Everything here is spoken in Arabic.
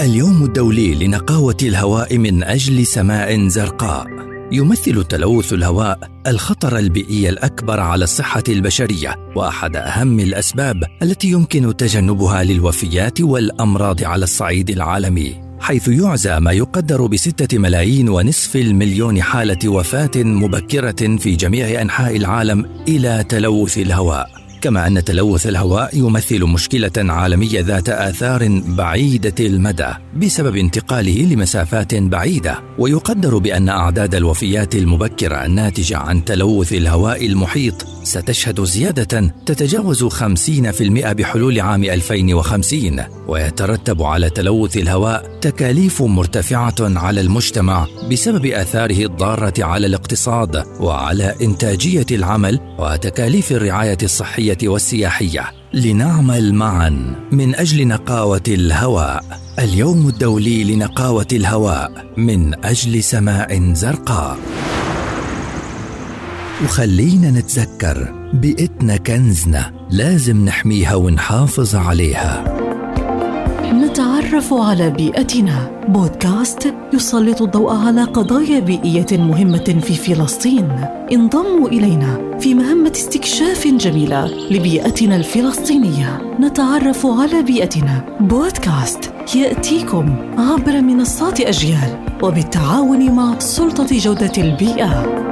اليوم الدولي لنقاوة الهواء من أجل سماء زرقاء. يمثل تلوث الهواء الخطر البيئي الأكبر على الصحة البشرية وأحد أهم الأسباب التي يمكن تجنبها للوفيات والأمراض على الصعيد العالمي. حيث يعزى ما يقدر بستة ملايين ونصف المليون حالة وفاة مبكرة في جميع أنحاء العالم إلى تلوث الهواء. كما أن تلوث الهواء يمثل مشكلة عالمية ذات آثار بعيدة المدى بسبب انتقاله لمسافات بعيدة. ويقدر بأن أعداد الوفيات المبكرة الناتجة عن تلوث الهواء المحيط ستشهد زيادة تتجاوز 50% بحلول عام 2050 ويترتب على تلوث الهواء تكاليف مرتفعة على المجتمع بسبب آثاره الضارة على الاقتصاد وعلى إنتاجية العمل وتكاليف الرعاية الصحية والسياحية. لنعمل معا من أجل نقاوة الهواء. اليوم الدولي لنقاوة الهواء من أجل سماء زرقاء. وخلينا نتذكر بيئتنا كنزنا لازم نحميها ونحافظ عليها. نتعرف على بيئتنا. بودكاست يسلط الضوء على قضايا بيئية مهمة في فلسطين. انضموا إلينا في مهمة استكشاف جميلة لبيئتنا الفلسطينية. نتعرف على بيئتنا. بودكاست يأتيكم عبر منصات أجيال وبالتعاون مع سلطة جودة البيئة.